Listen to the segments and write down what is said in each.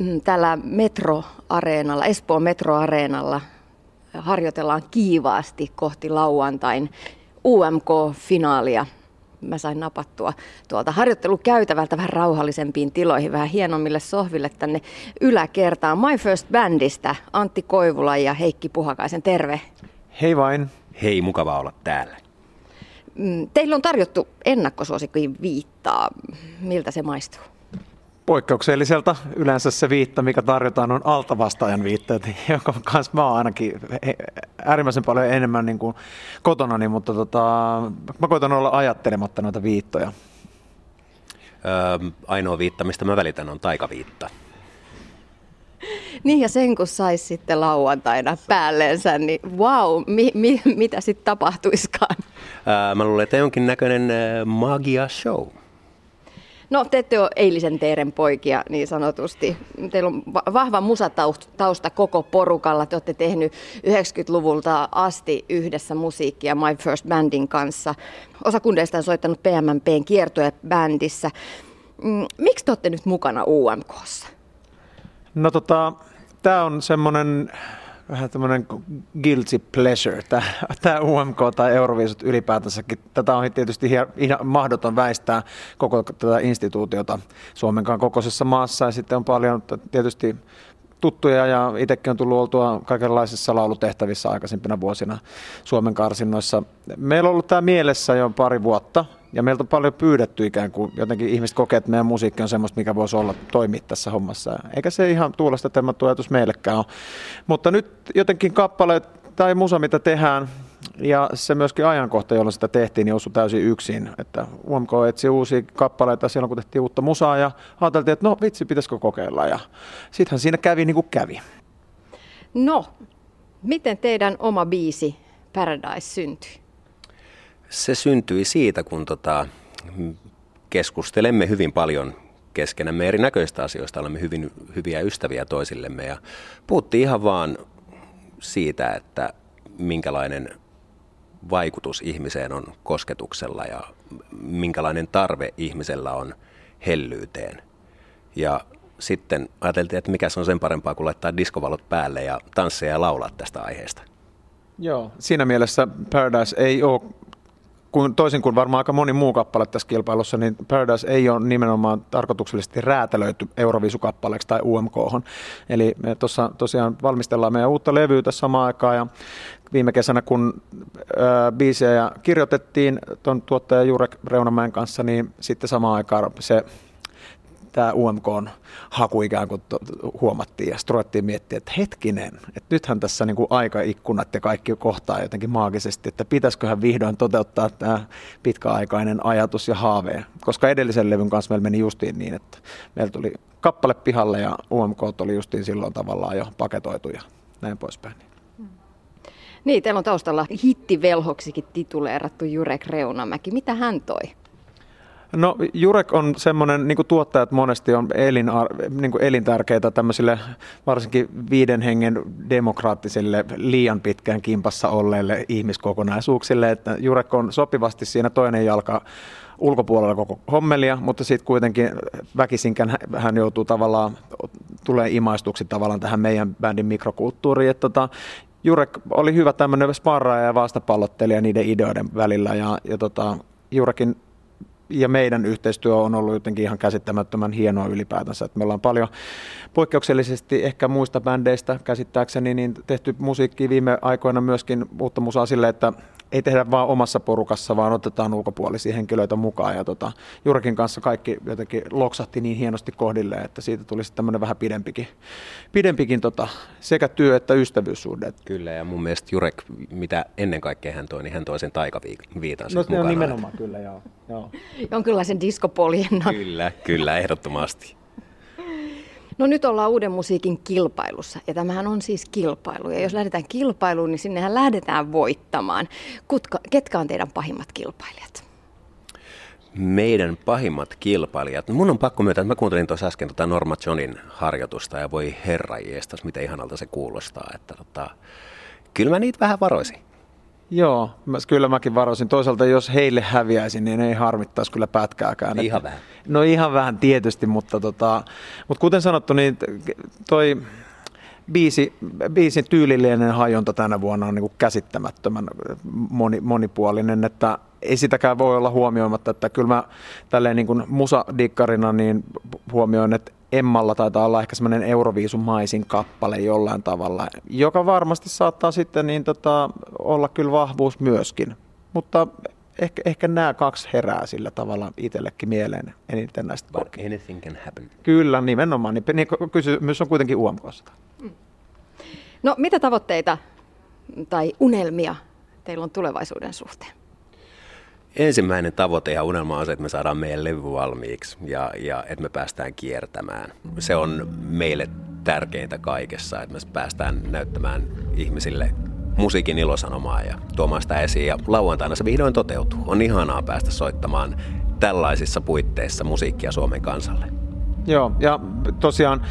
mm, tällä metroareenalla, Espoon metroareenalla harjoitellaan kiivaasti kohti lauantain UMK-finaalia. Mä sain napattua tuolta harjoittelukäytävältä vähän rauhallisempiin tiloihin, vähän hienommille sohville tänne yläkertaan. My First Bandista Antti Koivula ja Heikki Puhakaisen, terve. Hei vain. Hei, mukava olla täällä. Mm, teillä on tarjottu ennakkosuosikkiin viittaa. Miltä se maistuu? Poikkeukselliselta yleensä se viitta, mikä tarjotaan, on altavastaajan viitta, jonka kanssa mä oon ainakin äärimmäisen paljon enemmän niin kuin kotonani, mutta tota, mä koitan olla ajattelematta noita viittoja. Öö, ainoa viitta, mistä mä välitän, on taikaviitta. Niin ja sen kun saisi sitten lauantaina päälleensä, niin wow, mi, mi, mitä sitten tapahtuiskaan? Ää, mä luulen, että jonkin näköinen magia show. No te ette ole eilisen teeren poikia niin sanotusti. Teillä on vahva musatausta koko porukalla. Te olette tehnyt 90-luvulta asti yhdessä musiikkia My First Bandin kanssa. Osa kundeista on soittanut PMMPn kiertuebändissä. Mm, miksi te olette nyt mukana UMKssa? No tota, tämä on semmoinen vähän tämmöinen guilty pleasure, tämä UMK tai Euroviisut ylipäätänsäkin. Tätä on tietysti ihan mahdoton väistää koko tätä instituutiota Suomenkaan kokoisessa maassa ja sitten on paljon tietysti tuttuja ja itsekin on tullut oltua kaikenlaisissa laulutehtävissä aikaisempina vuosina Suomen karsinnoissa. Meillä on ollut tämä mielessä jo pari vuotta ja meiltä on paljon pyydetty ikään kuin, jotenkin ihmiset kokee, että meidän musiikki on semmoista, mikä voisi olla toimia tässä hommassa. Eikä se ihan tuulesta temmattu ajatus meillekään ole. Mutta nyt jotenkin kappale tai musa, mitä tehdään, ja se myöskin ajankohta, jolloin sitä tehtiin, niin osui täysin yksin. Että UMK etsi uusia kappaleita silloin, kun tehtiin uutta musaa ja ajateltiin, että no vitsi, pitäisikö kokeilla. Ja sittenhän siinä kävi niin kuin kävi. No, miten teidän oma biisi Paradise syntyi? Se syntyi siitä, kun tota, keskustelemme hyvin paljon keskenämme erinäköistä asioista, olemme hyvin hyviä ystäviä toisillemme ja puhuttiin ihan vaan siitä, että minkälainen vaikutus ihmiseen on kosketuksella ja minkälainen tarve ihmisellä on hellyyteen. Ja sitten ajateltiin, että mikä se on sen parempaa kuin laittaa diskovalot päälle ja tansseja ja laulaa tästä aiheesta. Joo, siinä mielessä Paradise ei ole kun, toisin kuin varmaan aika moni muu kappale tässä kilpailussa, niin Paradise ei ole nimenomaan tarkoituksellisesti räätälöity Euroviisukappaleeksi tai UMK. Eli me tuossa tosiaan valmistellaan meidän uutta levyä tässä samaan aikaan ja viime kesänä, kun ää, biisejä kirjoitettiin tuon tuottaja Jurek Reunamäen kanssa, niin sitten samaan aikaan se tämä UMK on haku ikään kuin huomattiin ja sitten ruvettiin miettiä, että hetkinen, että nythän tässä niin kuin aikaikkunat ja kaikki kohtaa jotenkin maagisesti, että pitäisiköhän vihdoin toteuttaa tämä pitkäaikainen ajatus ja haave, koska edellisen levyn kanssa meillä meni justiin niin, että meillä tuli kappale pihalle ja UMK oli justiin silloin tavallaan jo paketoitu ja näin poispäin. Niin, teillä on taustalla hittivelhoksikin tituleerattu Jurek Reunamäki. Mitä hän toi? No Jurek on semmoinen, niin kuin tuottajat monesti on elin, niin kuin elintärkeitä tämmöisille varsinkin viiden hengen demokraattisille liian pitkään kimpassa olleille ihmiskokonaisuuksille, että Jurek on sopivasti siinä toinen jalka ulkopuolella koko hommelia, mutta sitten kuitenkin väkisinkään hän joutuu tavallaan, tulee imaistuksi tavallaan tähän meidän bändin mikrokulttuuriin. Että tota, Jurek oli hyvä tämmöinen sparraaja ja vastapallottelija niiden ideoiden välillä ja, ja tota, Jurekin ja meidän yhteistyö on ollut jotenkin ihan käsittämättömän hienoa ylipäätänsä. Että me ollaan paljon poikkeuksellisesti ehkä muista bändeistä käsittääkseni niin tehty musiikkia viime aikoina myöskin uutta musaa sille, että ei tehdä vaan omassa porukassa, vaan otetaan ulkopuolisia henkilöitä mukaan. Ja tota, Jurkin kanssa kaikki jotenkin loksahti niin hienosti kohdille, että siitä tuli sitten tämmöinen vähän pidempikin, pidempikin tota, sekä työ- että ystävyyssuhde. Kyllä, ja mun mielestä Jurek, mitä ennen kaikkea hän toi, niin hän toi sen taikaviitan No mukana. nimenomaan, kyllä, joo. joo. Jonkinlaisen diskopoljennan. Kyllä, kyllä, ehdottomasti. No nyt ollaan uuden musiikin kilpailussa ja tämähän on siis kilpailu. Ja jos lähdetään kilpailuun, niin sinnehän lähdetään voittamaan. Kutka, ketkä on teidän pahimmat kilpailijat? Meidän pahimmat kilpailijat. Mun on pakko myöntää, että mä kuuntelin tuossa äsken tota Norma Johnin harjoitusta ja voi herra jeestas, miten ihanalta se kuulostaa. Että tota, kyllä mä niitä vähän varoisin. Joo, mä, kyllä mäkin varoisin. Toisaalta jos heille häviäisi, niin ei harmittaisi kyllä pätkääkään. Ihan vähän. No ihan vähän tietysti, mutta, tota, mutta kuten sanottu, niin toi biisi, biisin tyylillinen hajonta tänä vuonna on niin kuin käsittämättömän moni, monipuolinen, että ei sitäkään voi olla huomioimatta, että kyllä mä tälleen niin kuin musadikkarina niin huomioin, että Emmalla taitaa olla ehkä semmoinen Euroviisumaisin kappale jollain tavalla, joka varmasti saattaa sitten niin tota, olla kyllä vahvuus myöskin. Mutta ehkä, ehkä nämä kaksi herää sillä tavalla itsellekin mieleen eniten näistä. But anything can happen. Kyllä, nimenomaan. Niin, niin kysymys on kuitenkin UMKssa. Mm. No mitä tavoitteita tai unelmia teillä on tulevaisuuden suhteen? Ensimmäinen tavoite ja unelma on se, että me saadaan meidän levy valmiiksi ja, ja että me päästään kiertämään. Se on meille tärkeintä kaikessa, että me päästään näyttämään ihmisille musiikin ilosanomaa ja tuomaan sitä esiin. Ja lauantaina se vihdoin toteutuu. On ihanaa päästä soittamaan tällaisissa puitteissa musiikkia Suomen kansalle. Joo, ja tosiaan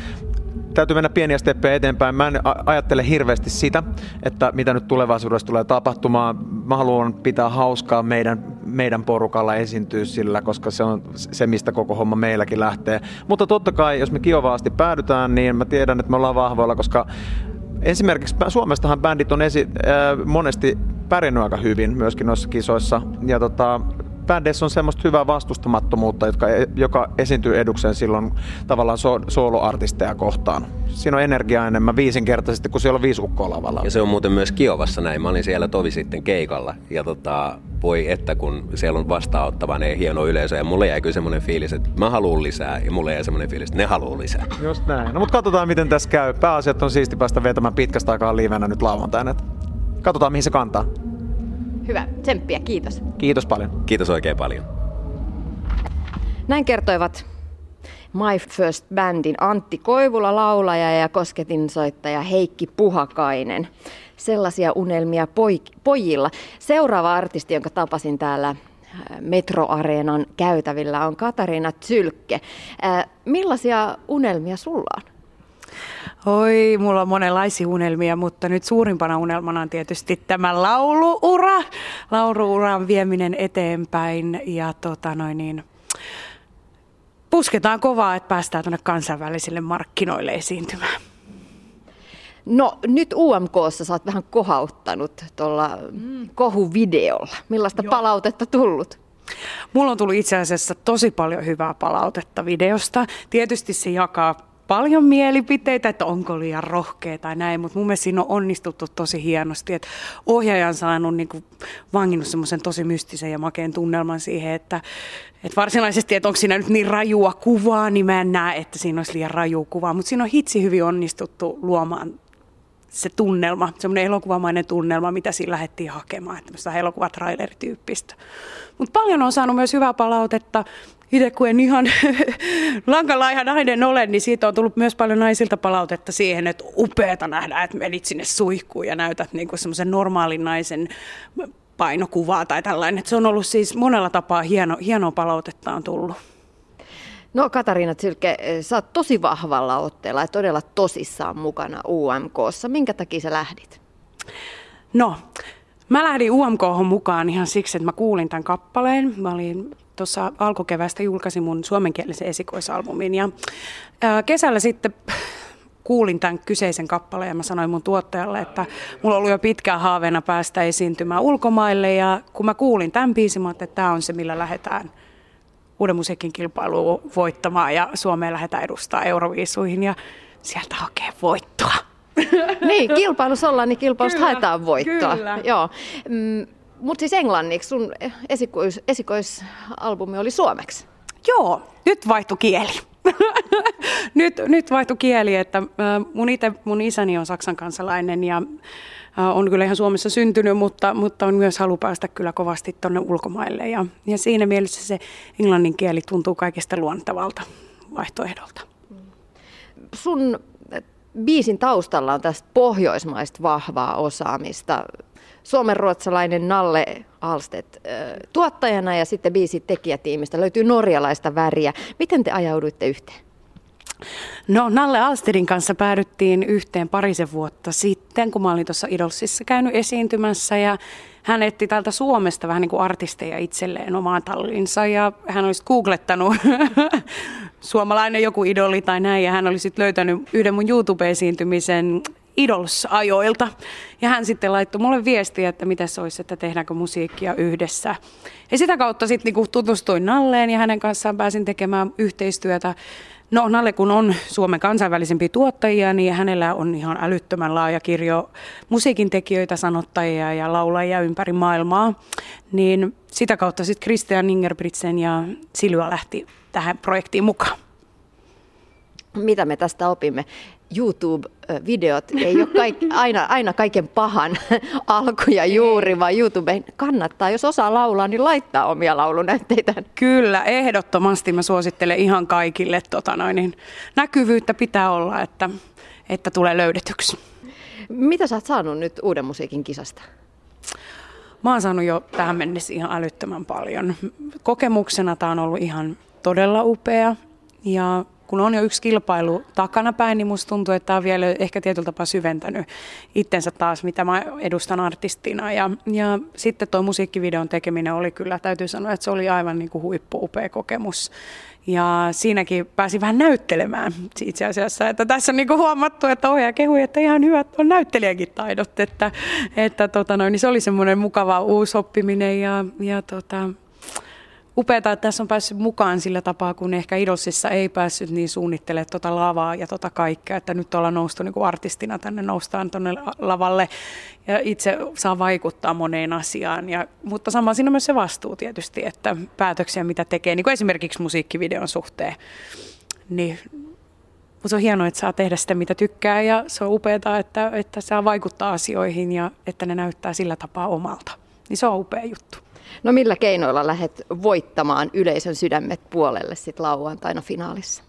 täytyy mennä pieniä steppejä eteenpäin. Mä en ajattele hirveästi sitä, että mitä nyt tulevaisuudessa tulee tapahtumaan. Mä haluan pitää hauskaa meidän, meidän porukalla esiintyä sillä, koska se on se, mistä koko homma meilläkin lähtee. Mutta totta kai, jos me kiovaasti päädytään, niin mä tiedän, että me ollaan vahvoilla, koska Esimerkiksi Suomestahan bändit on esi- äh, monesti pärjännyt aika hyvin myöskin noissa kisoissa. Ja tota, bändeissä on semmoista hyvää vastustamattomuutta, jotka, e, joka esiintyy edukseen silloin tavallaan so, soloartisteja kohtaan. Siinä on energiaa enemmän viisinkertaisesti, kun siellä on viisi ukkoa lavalla. Ja se on muuten myös Kiovassa näin. Mä olin siellä tovi sitten keikalla. Ja tota, voi että kun siellä on vastaanottava ne hieno yleisö. Ja mulle jäi kyllä semmoinen fiilis, että mä haluan lisää. Ja mulle jäi semmoinen fiilis, että ne haluaa lisää. Just näin. No mutta katsotaan miten tässä käy. Pääasiat on siisti päästä vetämään pitkästä aikaa livenä nyt lauantaina. Katsotaan mihin se kantaa. Hyvä, tsemppiä, kiitos. Kiitos paljon. Kiitos oikein paljon. Näin kertoivat My First Bandin Antti Koivula laulaja ja kosketinsoittaja Heikki Puhakainen. Sellaisia unelmia poik- pojilla. Seuraava artisti, jonka tapasin täällä äh, Metroareenan käytävillä on Katariina Tsylkke. Äh, millaisia unelmia sulla on? Oi, mulla on monenlaisia unelmia, mutta nyt suurimpana unelmana on tietysti tämä lauluura. Lauluuran vieminen eteenpäin ja tota noin niin, pusketaan kovaa, että päästään tuonne kansainvälisille markkinoille esiintymään. No nyt UMKssa sä oot vähän kohauttanut tuolla mm. kohuvideolla. Millaista Joo. palautetta tullut? Mulla on tullut itse asiassa tosi paljon hyvää palautetta videosta. Tietysti se jakaa paljon mielipiteitä, että onko liian rohkea tai näin, mutta mun mielestä siinä on onnistuttu tosi hienosti, että ohjaaja on saanut niin kuin, vanginnut semmoisen tosi mystisen ja makeen tunnelman siihen, että, että varsinaisesti, että onko siinä nyt niin rajua kuvaa, niin mä en näe, että siinä olisi liian raju kuvaa, mutta siinä on hitsi hyvin onnistuttu luomaan se tunnelma, semmoinen elokuvamainen tunnelma, mitä siinä lähdettiin hakemaan, että tämmöistä elokuvatrailerityyppistä. Mutta paljon on saanut myös hyvää palautetta itse kun en ihan lankalaiha nainen ole, niin siitä on tullut myös paljon naisilta palautetta siihen, että upeata nähdä, että menit sinne suihkuun ja näytät niin kuin semmoisen normaalin naisen painokuvaa tai tällainen. Että se on ollut siis monella tapaa hieno, hienoa palautetta on tullut. No Katariina Tsylke, sä oot tosi vahvalla otteella ja todella tosissaan mukana UMKssa. Minkä takia sä lähdit? No, mä lähdin UMK mukaan ihan siksi, että mä kuulin tämän kappaleen. Mä olin tuossa alkukevästä julkaisin mun suomenkielisen esikoisalbumin ja ää, kesällä sitten kuulin tämän kyseisen kappaleen ja mä sanoin mun tuottajalle, että mulla on ollut jo pitkään haaveena päästä esiintymään ulkomaille ja kun mä kuulin tämän biisin, mä että tämä on se, millä lähdetään uuden musiikin kilpailuun voittamaan ja Suomeen lähdetään edustaa Euroviisuihin ja sieltä hakee voittoa. Niin, kilpailussa ollaan, niin kilpailusta kyllä, haetaan voittoa. Kyllä. Joo. Mm, mutta siis englanniksi sun esikois, esikoisalbumi oli suomeksi. Joo, nyt vaihtui kieli. nyt, nyt vaihtui kieli, että mun, ite, mun isäni on Saksan kansalainen ja on kyllä ihan Suomessa syntynyt, mutta, mutta on myös halu päästä kyllä kovasti tuonne ulkomaille. Ja, ja siinä mielessä se englannin kieli tuntuu kaikista luontavalta vaihtoehdolta. Sun biisin taustalla on tästä pohjoismaista vahvaa osaamista suomenruotsalainen Nalle Alstedt tuottajana ja sitten biisit tekijätiimistä löytyy norjalaista väriä. Miten te ajauduitte yhteen? No Nalle Alsterin kanssa päädyttiin yhteen parisen vuotta sitten, kun mä olin tuossa Idolsissa käynyt esiintymässä ja hän etti täältä Suomesta vähän niin kuin artisteja itselleen omaan talliinsa ja hän olisi googlettanut suomalainen joku idoli tai näin ja hän oli sitten löytänyt yhden mun YouTube-esiintymisen Idols-ajoilta. Ja hän sitten laittoi mulle viestiä, että mitä se olisi, että tehdäänkö musiikkia yhdessä. Ja sitä kautta sitten niinku tutustuin Nalleen ja hänen kanssaan pääsin tekemään yhteistyötä. No Nalle kun on Suomen kansainvälisempiä tuottajia, niin hänellä on ihan älyttömän laaja kirjo musiikin tekijöitä, sanottajia ja laulajia ympäri maailmaa. Niin sitä kautta sitten Christian Ingerbritsen ja Silvia lähti tähän projektiin mukaan. Mitä me tästä opimme? YouTube-videot ei ole kaik, aina, aina kaiken pahan alkuja juuri, vaan YouTube kannattaa, jos osaa laulaa, niin laittaa omia laulunäytteitä. Kyllä, ehdottomasti mä suosittelen ihan kaikille. Tota noin, niin näkyvyyttä pitää olla, että, että tulee löydetyksi. Mitä sä oot saanut nyt uuden musiikin kisasta? Mä oon saanut jo tähän mennessä ihan älyttömän paljon. Kokemuksena tämä on ollut ihan todella upea ja kun on jo yksi kilpailu takana päin, niin musta tuntuu, että tämä on vielä ehkä tietyllä tapaa syventänyt itsensä taas, mitä mä edustan artistina. Ja, ja sitten tuo musiikkivideon tekeminen oli kyllä, täytyy sanoa, että se oli aivan niin kuin huippu-upea kokemus. Ja siinäkin pääsi vähän näyttelemään itse asiassa, että tässä on niin kuin huomattu, että ohjaa kehui, että ihan hyvät on näyttelijänkin taidot, että, että tota noin, niin se oli semmoinen mukava uusi oppiminen ja, ja tota, upeaa, että tässä on päässyt mukaan sillä tapaa, kun ehkä Idolsissa ei päässyt niin suunnittelemaan tota lavaa ja tota kaikkea, että nyt ollaan noustu niin kuin artistina tänne, noustaan tuonne lavalle ja itse saa vaikuttaa moneen asiaan. Ja, mutta sama siinä on myös se vastuu tietysti, että päätöksiä mitä tekee, niin kuin esimerkiksi musiikkivideon suhteen, niin mutta se on hienoa, että saa tehdä sitä, mitä tykkää ja se on upeaa, että, että saa vaikuttaa asioihin ja että ne näyttää sillä tapaa omalta. Niin se on upea juttu. No millä keinoilla lähdet voittamaan yleisön sydämet puolelle sit lauantaina finaalissa?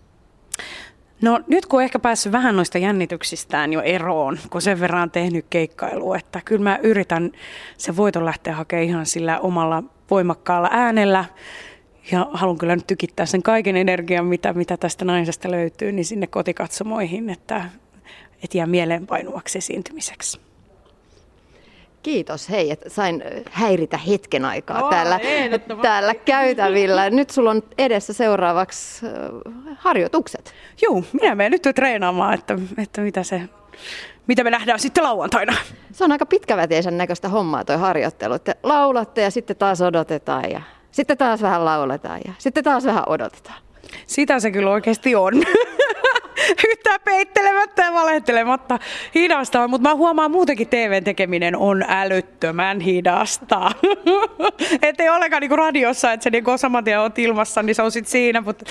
No nyt kun ehkä päässyt vähän noista jännityksistään jo eroon, kun sen verran on tehnyt keikkailua, että kyllä mä yritän se voiton lähteä hakemaan ihan sillä omalla voimakkaalla äänellä. Ja haluan kyllä nyt tykittää sen kaiken energian, mitä, mitä tästä naisesta löytyy, niin sinne kotikatsomoihin, että, että jää mieleenpainuvaksi esiintymiseksi. Kiitos, hei, että sain häiritä hetken aikaa oh, täällä, täällä käytävillä. Nyt sulla on edessä seuraavaksi harjoitukset. Joo, minä menen nyt treenaamaan, että, että mitä, se, mitä me nähdään sitten lauantaina. Se on aika pitkäväteisen näköistä hommaa toi harjoittelu. Te laulatte ja sitten taas odotetaan ja sitten taas vähän lauletaan ja sitten taas vähän odotetaan. Sitä se kyllä oikeasti on. yhtään peittelemättä ja valehtelematta hidasta, mutta mä huomaan muutenkin TVn tekeminen on älyttömän hidasta. Ettei olekaan niinku radiossa, että se niinku saman tien on ilmassa, niin se on sitten siinä, mutta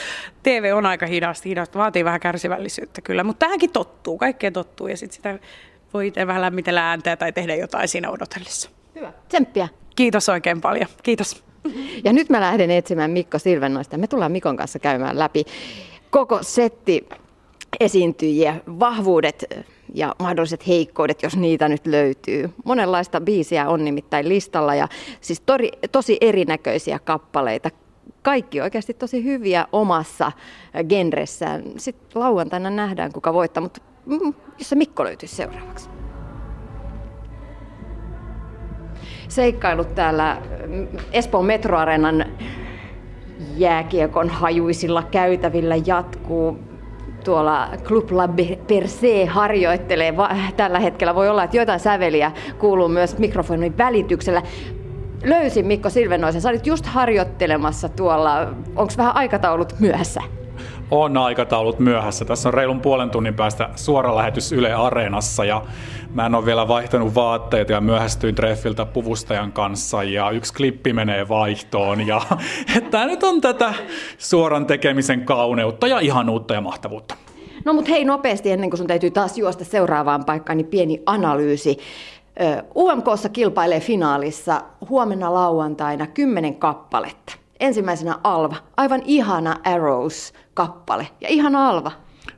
TV on aika hidasta, hidasta, vaatii vähän kärsivällisyyttä kyllä, mutta tähänkin tottuu, kaikkeen tottuu ja sitten sitä voi itse vähän lämmitellä ääntä tai tehdä jotain siinä odotellessa. Hyvä, tsemppiä. Kiitos oikein paljon, kiitos. Ja nyt mä lähden etsimään Mikko Silvennoista. Me tullaan Mikon kanssa käymään läpi koko setti esiintyjiä, vahvuudet ja mahdolliset heikkoudet, jos niitä nyt löytyy. Monenlaista biisiä on nimittäin listalla ja siis tori, tosi erinäköisiä kappaleita. Kaikki oikeasti tosi hyviä omassa genressään. Sitten lauantaina nähdään, kuka voittaa, mutta mm, jos se Mikko löytyy seuraavaksi. Seikkailut täällä mm, Espoon metroarenan jääkiekon hajuisilla käytävillä jatkuu tuolla Club La Per Se harjoittelee tällä hetkellä. Voi olla, että joitain säveliä kuuluu myös mikrofonin välityksellä. Löysin Mikko Silvenoisen, sä olit just harjoittelemassa tuolla, onko vähän aikataulut myöhässä? On aikataulut myöhässä. Tässä on reilun puolen tunnin päästä suora lähetys Yle Areenassa ja mä en ole vielä vaihtanut vaatteita ja myöhästyin treffiltä puvustajan kanssa ja yksi klippi menee vaihtoon ja tämä nyt on tätä suoran tekemisen kauneutta ja ihanuutta ja mahtavuutta. No mutta hei nopeasti ennen kuin sun täytyy taas juosta seuraavaan paikkaan, niin pieni analyysi. UMKssa kilpailee finaalissa huomenna lauantaina kymmenen kappaletta. Ensimmäisenä Alva, aivan ihana Arrows-kappale ja ihana Alva.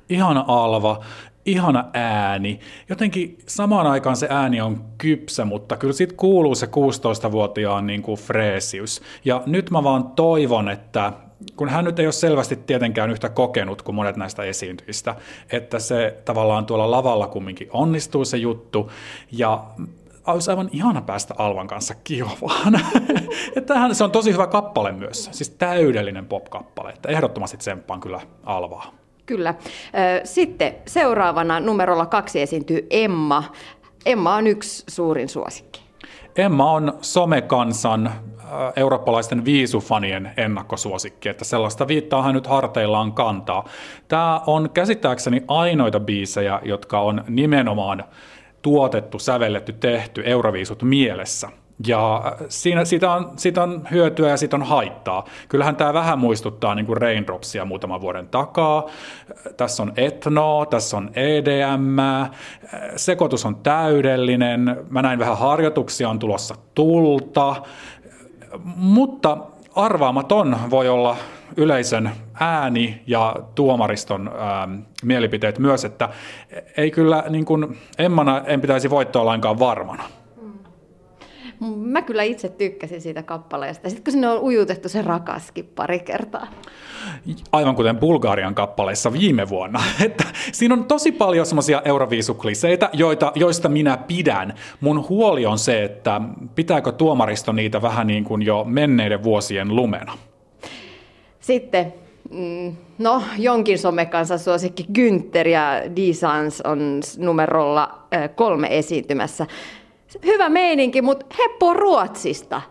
Ihana Alva, ihana ääni. Jotenkin samaan aikaan se ääni on kypsä, mutta kyllä siitä kuuluu se 16-vuotiaan niin kuin freesius. Ja nyt mä vaan toivon, että kun hän nyt ei ole selvästi tietenkään yhtä kokenut kuin monet näistä esiintyjistä, että se tavallaan tuolla lavalla kumminkin onnistuu se juttu, ja olisi aivan ihana päästä Alvan kanssa kiovaan. Tämähän se on tosi hyvä kappale myös, siis täydellinen pop-kappale, että ehdottomasti tsemppaan kyllä Alvaa. Kyllä. Sitten seuraavana numerolla kaksi esiintyy Emma. Emma on yksi suurin suosikki. Emma on somekansan eurooppalaisten viisufanien ennakkosuosikki, että sellaista viittaa hän nyt harteillaan kantaa. Tämä on käsittääkseni ainoita biisejä, jotka on nimenomaan tuotettu, sävelletty, tehty Euroviisut mielessä. Ja siinä, siitä, on, siitä on hyötyä ja siitä on haittaa. Kyllähän tämä vähän muistuttaa niin kuin Raindropsia muutaman vuoden takaa. Tässä on etno, tässä on EDM, sekoitus on täydellinen. Mä näin vähän harjoituksia, on tulossa tulta. Mutta arvaamaton voi olla yleisön ääni ja tuomariston ää, mielipiteet myös, että ei kyllä niin kuin Emmana en pitäisi voittaa lainkaan varmana. Mä kyllä itse tykkäsin siitä kappaleesta. Sitten kun sinne on ujutettu se rakaskin pari kertaa. Aivan kuten Bulgarian kappaleissa viime vuonna. Että siinä on tosi paljon semmoisia euroviisukliseitä, joita, joista minä pidän. Mun huoli on se, että pitääkö tuomaristo niitä vähän niin kuin jo menneiden vuosien lumena. Sitten mm, No, jonkin somekansa suosikki Günther ja Disans on numerolla kolme esiintymässä hyvä meininki, mutta heppo Ruotsista.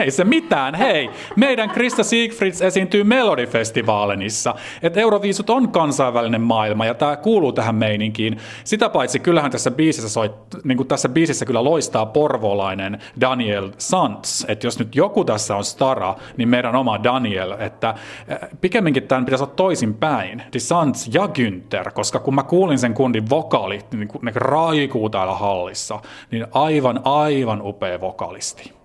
Ei se mitään, hei. Meidän Krista Siegfrieds esiintyy Melodifestivaalenissa. Että Euroviisut on kansainvälinen maailma ja tämä kuuluu tähän meininkiin. Sitä paitsi kyllähän tässä biisissä, soit, niin kuin tässä biisissä kyllä loistaa porvolainen Daniel Sanz. Että jos nyt joku tässä on stara, niin meidän oma Daniel. Että pikemminkin tämän pitäisi olla toisin päin. Di Sanz ja Günther, koska kun mä kuulin sen kundin vokaalit, niin ne raikuu täällä hallissa, niin aivan, aivan upea vokalisti.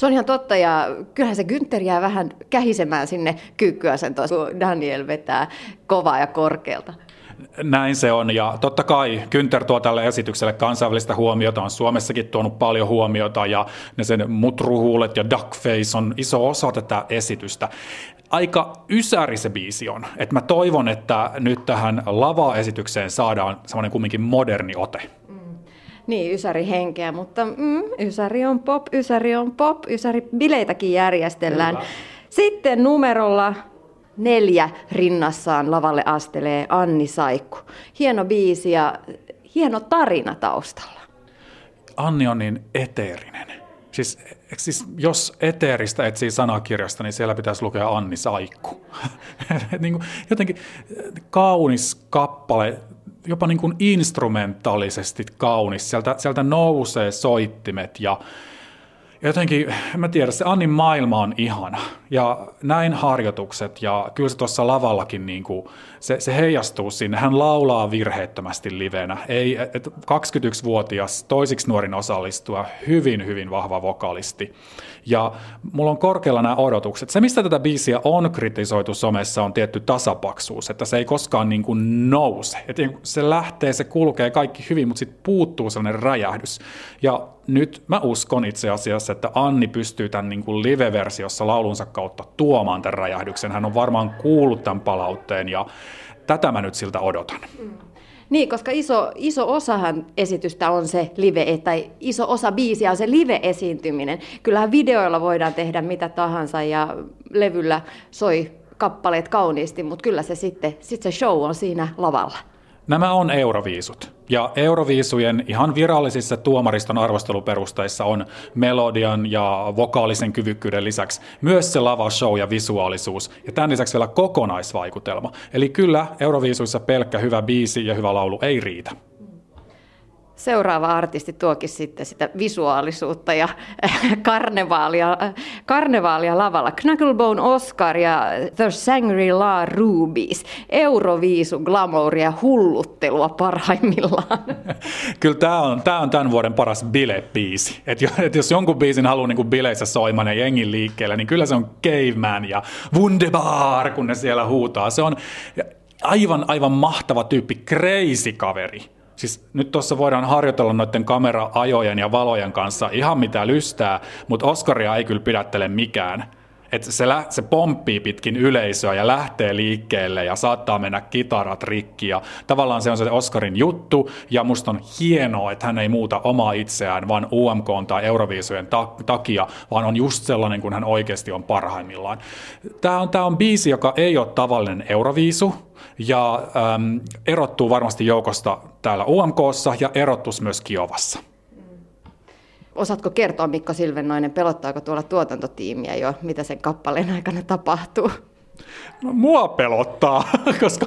Se on ihan totta ja kyllähän se Günther jää vähän kähisemään sinne kyykkyasentoon, kun Daniel vetää kovaa ja korkealta. Näin se on ja totta kai Günther tuo tälle esitykselle kansainvälistä huomiota, on Suomessakin tuonut paljon huomiota ja ne sen mutruhuulet ja duckface on iso osa tätä esitystä. Aika ysäri se biisi on, että mä toivon, että nyt tähän lava-esitykseen saadaan semmoinen kumminkin moderni ote. Niin, Ysäri henkeä, mutta mm, Ysäri on pop, Ysäri on pop, Ysäri bileitäkin järjestellään. Hyvä. Sitten numerolla neljä rinnassaan lavalle astelee Anni Saikku. Hieno biisi ja hieno tarina taustalla. Anni on niin eteerinen. Siis, siis jos eteeristä etsii sanakirjasta, niin siellä pitäisi lukea Anni Saikku. niin kuin, jotenkin kaunis kappale, jopa niin kuin instrumentaalisesti kaunis. Sieltä, sieltä nousee soittimet ja jotenkin, en mä tiedä, se Annin maailma on ihana. Ja näin harjoitukset ja kyllä se tuossa lavallakin niin kuin, se, se heijastuu sinne. Hän laulaa virheettömästi livenä. Ei, et 21-vuotias, toisiksi nuorin osallistua, hyvin, hyvin vahva vokalisti. Ja mulla on korkealla nämä odotukset. Se, mistä tätä biisiä on kritisoitu somessa, on tietty tasapaksuus, että se ei koskaan niin kuin nouse. Että se lähtee, se kulkee kaikki hyvin, mutta sitten puuttuu sellainen räjähdys. Ja nyt mä uskon itse asiassa, että Anni pystyy tämän niin kuin live-versiossa laulunsa kautta tuomaan tämän räjähdyksen. Hän on varmaan kuullut tämän palautteen ja tätä mä nyt siltä odotan. Mm. Niin, koska iso, iso osahan esitystä on se live, tai iso osa biisiä on se live-esiintyminen. Kyllähän videoilla voidaan tehdä mitä tahansa ja levyllä soi kappaleet kauniisti, mutta kyllä se sitten sit se show on siinä lavalla. Nämä on Euroviisut. Ja Euroviisujen ihan virallisissa tuomariston arvosteluperusteissa on melodian ja vokaalisen kyvykkyyden lisäksi myös se lava show ja visuaalisuus. Ja tämän lisäksi vielä kokonaisvaikutelma. Eli kyllä Euroviisuissa pelkkä hyvä biisi ja hyvä laulu ei riitä seuraava artisti tuokin sitten sitä visuaalisuutta ja karnevaalia, karnevaalia lavalla. Knucklebone Oscar ja The Shangri-La Rubies. Euroviisu, glamouria, hulluttelua parhaimmillaan. Kyllä tämä on, tämä on tämän vuoden paras bilebiisi. Et et jos jonkun biisin haluaa niin bileissä soimaan ja jengin liikkeelle, niin kyllä se on Caveman ja Wunderbar, kun ne siellä huutaa. Se on aivan, aivan mahtava tyyppi, crazy kaveri Siis nyt tuossa voidaan harjoitella noiden kamera-ajojen ja valojen kanssa ihan mitä lystää, mutta Oscaria ei kyllä pidättele mikään. että se, lä- se pomppii pitkin yleisöä ja lähtee liikkeelle ja saattaa mennä kitarat rikki. Ja tavallaan se on se Oscarin juttu ja musta on hienoa, että hän ei muuta omaa itseään vaan UMK tai Euroviisujen ta- takia, vaan on just sellainen kuin hän oikeasti on parhaimmillaan. Tämä on, tämä on biisi, joka ei ole tavallinen Euroviisu, ja äm, erottuu varmasti joukosta täällä UMKssa ja erottus myös Kiovassa. Osaatko kertoa, Mikko Silvennoinen, pelottaako tuolla tuotantotiimiä jo, mitä sen kappaleen aikana tapahtuu? No, mua pelottaa, koska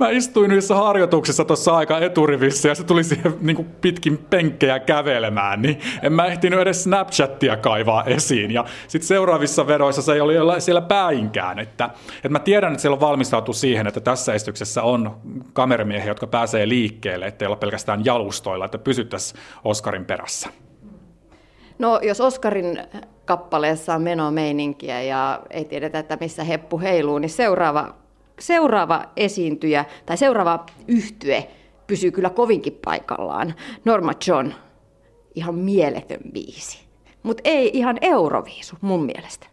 mä istuin niissä harjoituksissa tuossa aika eturivissä ja se tuli siihen niin kuin pitkin penkkejä kävelemään, niin en mä ehtinyt edes Snapchattia kaivaa esiin. Ja sitten seuraavissa vedoissa se ei ole siellä päinkään. Että, että mä tiedän, että siellä on valmistautu siihen, että tässä esityksessä on kameramiehiä, jotka pääsee liikkeelle, ettei olla pelkästään jalustoilla, että pysyttäisiin Oscarin perässä. No jos Oskarin kappaleessa on menomeininkiä ja ei tiedetä, että missä heppu heiluu, niin seuraava, seuraava esiintyjä tai seuraava yhtye pysyy kyllä kovinkin paikallaan. Norma John, ihan mieletön biisi. Mutta ei ihan euroviisu mun mielestä.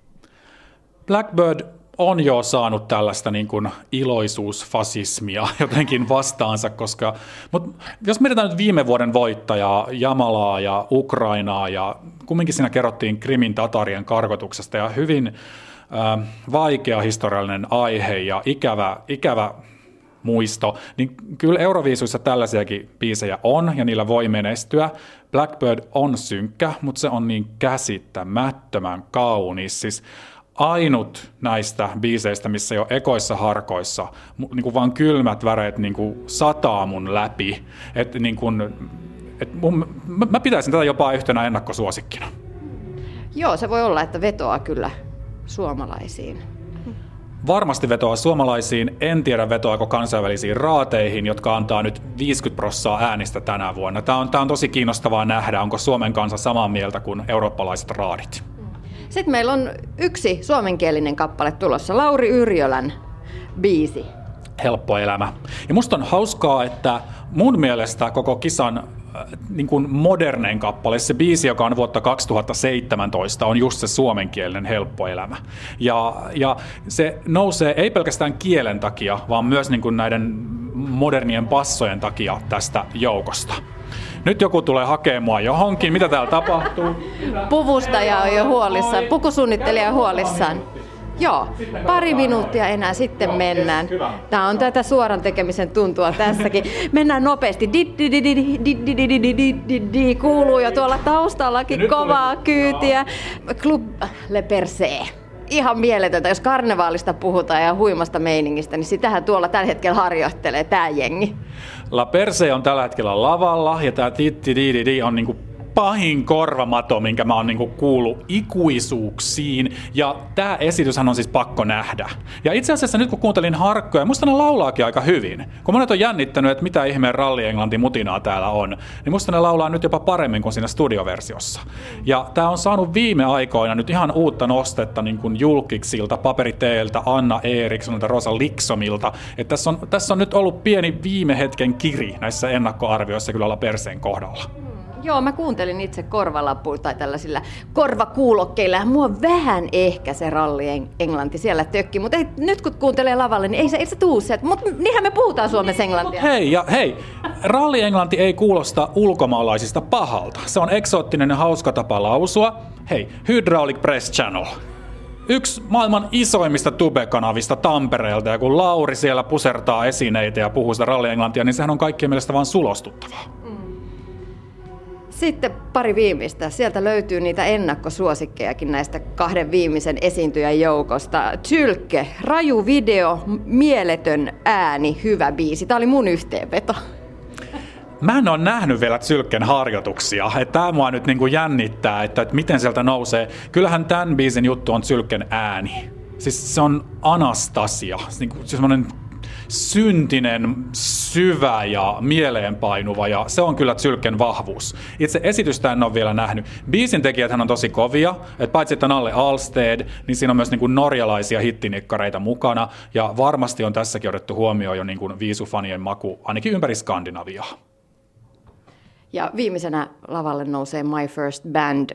Blackbird on jo saanut tällaista niin kuin iloisuusfasismia jotenkin vastaansa, koska, mutta jos mietitään nyt viime vuoden voittajaa, Jamalaa ja Ukrainaa, ja kumminkin siinä kerrottiin Krimin tatarien karkotuksesta, ja hyvin äh, vaikea historiallinen aihe ja ikävä, ikävä muisto, niin kyllä Euroviisuissa tällaisiakin biisejä on ja niillä voi menestyä. Blackbird on synkkä, mutta se on niin käsittämättömän kaunis. Siis ainut näistä biiseistä, missä jo ekoissa harkoissa niin kuin vaan kylmät väreet niin kuin sataa mun läpi. Et niin kuin, et mun, mä pitäisin tätä jopa yhtenä ennakkosuosikkina. Joo, se voi olla, että vetoaa kyllä suomalaisiin. Varmasti vetoaa suomalaisiin, en tiedä vetoako kansainvälisiin raateihin, jotka antaa nyt 50 prosenttia äänistä tänä vuonna. Tämä on, tämä on tosi kiinnostavaa nähdä, onko Suomen kansa samaa mieltä kuin eurooppalaiset raadit. Sitten meillä on yksi suomenkielinen kappale tulossa, Lauri Yrjölän biisi. Helppo elämä. Ja musta on hauskaa, että mun mielestä koko kisan äh, niin kuin modernein kappale, se biisi, joka on vuotta 2017, on just se suomenkielinen helppo elämä. Ja, ja se nousee ei pelkästään kielen takia, vaan myös niin kuin näiden modernien passojen takia tästä joukosta. Nyt joku tulee hakemaan johonkin. Mitä täällä tapahtuu? Puvustaja on jo huolissaan. Pukusuunnittelija on huolissaan. Joo, pari minuuttia enää sitten mennään. Tämä on tätä suoran tekemisen tuntua tässäkin. Mennään nopeasti. Kuuluu jo tuolla taustallakin kovaa kyytiä. Club Le Perse ihan mieletöntä. Jos karnevaalista puhutaan ja huimasta meiningistä, niin sitähän tuolla tällä hetkellä harjoittelee tämä jengi. La Perse on tällä hetkellä lavalla ja tämä Titti Di on niinku pahin korvamato, minkä mä oon niinku kuullut ikuisuuksiin. Ja tämä esityshän on siis pakko nähdä. Ja itse asiassa nyt kun kuuntelin harkkoja, musta ne laulaakin aika hyvin. Kun monet on jännittänyt, että mitä ihmeen ralli englanti mutinaa täällä on, niin musta ne laulaa nyt jopa paremmin kuin siinä studioversiossa. Ja tämä on saanut viime aikoina nyt ihan uutta nostetta niin kuin julkiksilta, paperiteeltä, Anna Erikssonilta, Rosa Liksomilta. Että tässä on, tässä on nyt ollut pieni viime hetken kiri näissä ennakkoarvioissa kyllä olla perseen kohdalla. Joo, mä kuuntelin itse korvalappuilla tai tällaisilla korvakuulokkeilla mua vähän ehkä se ralli englanti siellä tökki, mutta ei, nyt kun kuuntelee lavalle, niin ei se, ei se tuu se, mutta niinhän me puhutaan Suomessa englantia. Hei, ja hei, ralli englanti ei kuulosta ulkomaalaisista pahalta. Se on eksoottinen ja hauska tapa lausua. Hei, Hydraulic Press Channel yksi maailman isoimmista tubekanavista Tampereelta, ja kun Lauri siellä pusertaa esineitä ja puhuu sitä rallienglantia, niin sehän on kaikkien mielestä vaan sulostuttavaa. Sitten pari viimeistä. Sieltä löytyy niitä ennakkosuosikkejakin näistä kahden viimeisen esiintyjän joukosta. Tylkke, raju video, mieletön ääni, hyvä biisi. Tämä oli mun yhteenveto. Mä en ole nähnyt vielä Sylken harjoituksia. Tämä mua nyt niinku jännittää, että, miten sieltä nousee. Kyllähän tämän biisin juttu on Sylken ääni. Siis se on Anastasia, niinku semmoinen syntinen, syvä ja mieleenpainuva ja se on kyllä Sylken vahvuus. Itse esitystä en ole vielä nähnyt. Biisin tekijät on tosi kovia, että paitsi että on alle Alsted, niin siinä on myös niin kuin norjalaisia hittinikkareita mukana ja varmasti on tässäkin otettu huomioon jo niin kuin viisufanien maku, ainakin ympäri Skandinaviaa. Ja viimeisenä lavalle nousee My First Band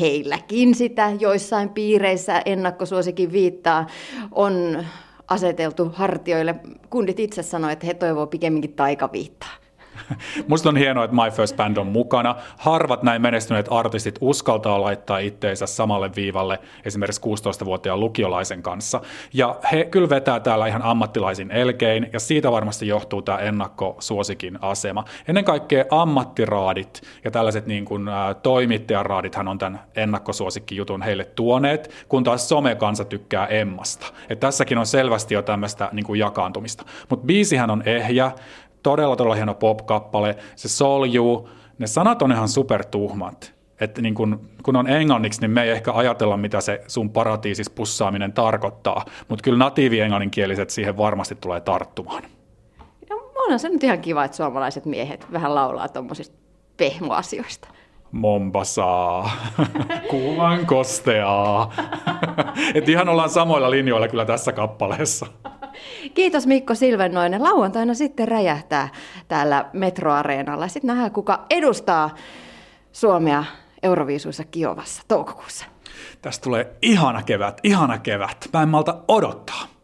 heilläkin sitä joissain piireissä ennakkosuosikin viittaa, on aseteltu hartioille. Kundit itse sanoivat, että he toivovat pikemminkin taikaviittaa. Musta on hienoa, että My First Band on mukana. Harvat näin menestyneet artistit uskaltaa laittaa itteensä samalle viivalle esimerkiksi 16-vuotiaan lukiolaisen kanssa. Ja he kyllä vetää täällä ihan ammattilaisin elkein, ja siitä varmasti johtuu tämä ennakkosuosikin asema. Ennen kaikkea ammattiraadit ja tällaiset niin kuin, ä, toimittajaraadithan on tämän ennakkosuosikkijutun heille tuoneet, kun taas somekansa tykkää Emmasta. Et tässäkin on selvästi jo tämmöistä niin jakaantumista. Mutta biisihän on ehjä, todella todella hieno pop-kappale, se soljuu, ne sanat on ihan supertuhmat. Että niin kun, kun on englanniksi, niin me ei ehkä ajatella, mitä se sun paratiisis pussaaminen tarkoittaa, mutta kyllä natiivi englanninkieliset siihen varmasti tulee tarttumaan. No, onhan se nyt ihan kiva, että suomalaiset miehet vähän laulaa tuommoisista pehmoasioista. Mombasaa, kuuman kosteaa. Et ihan ollaan samoilla linjoilla kyllä tässä kappaleessa. Kiitos Mikko Silvennoinen. Lauantaina sitten räjähtää täällä Metroareenalla. Sitten nähdään, kuka edustaa Suomea Euroviisuissa Kiovassa toukokuussa. Tästä tulee ihana kevät, ihana kevät. Mä en malta odottaa.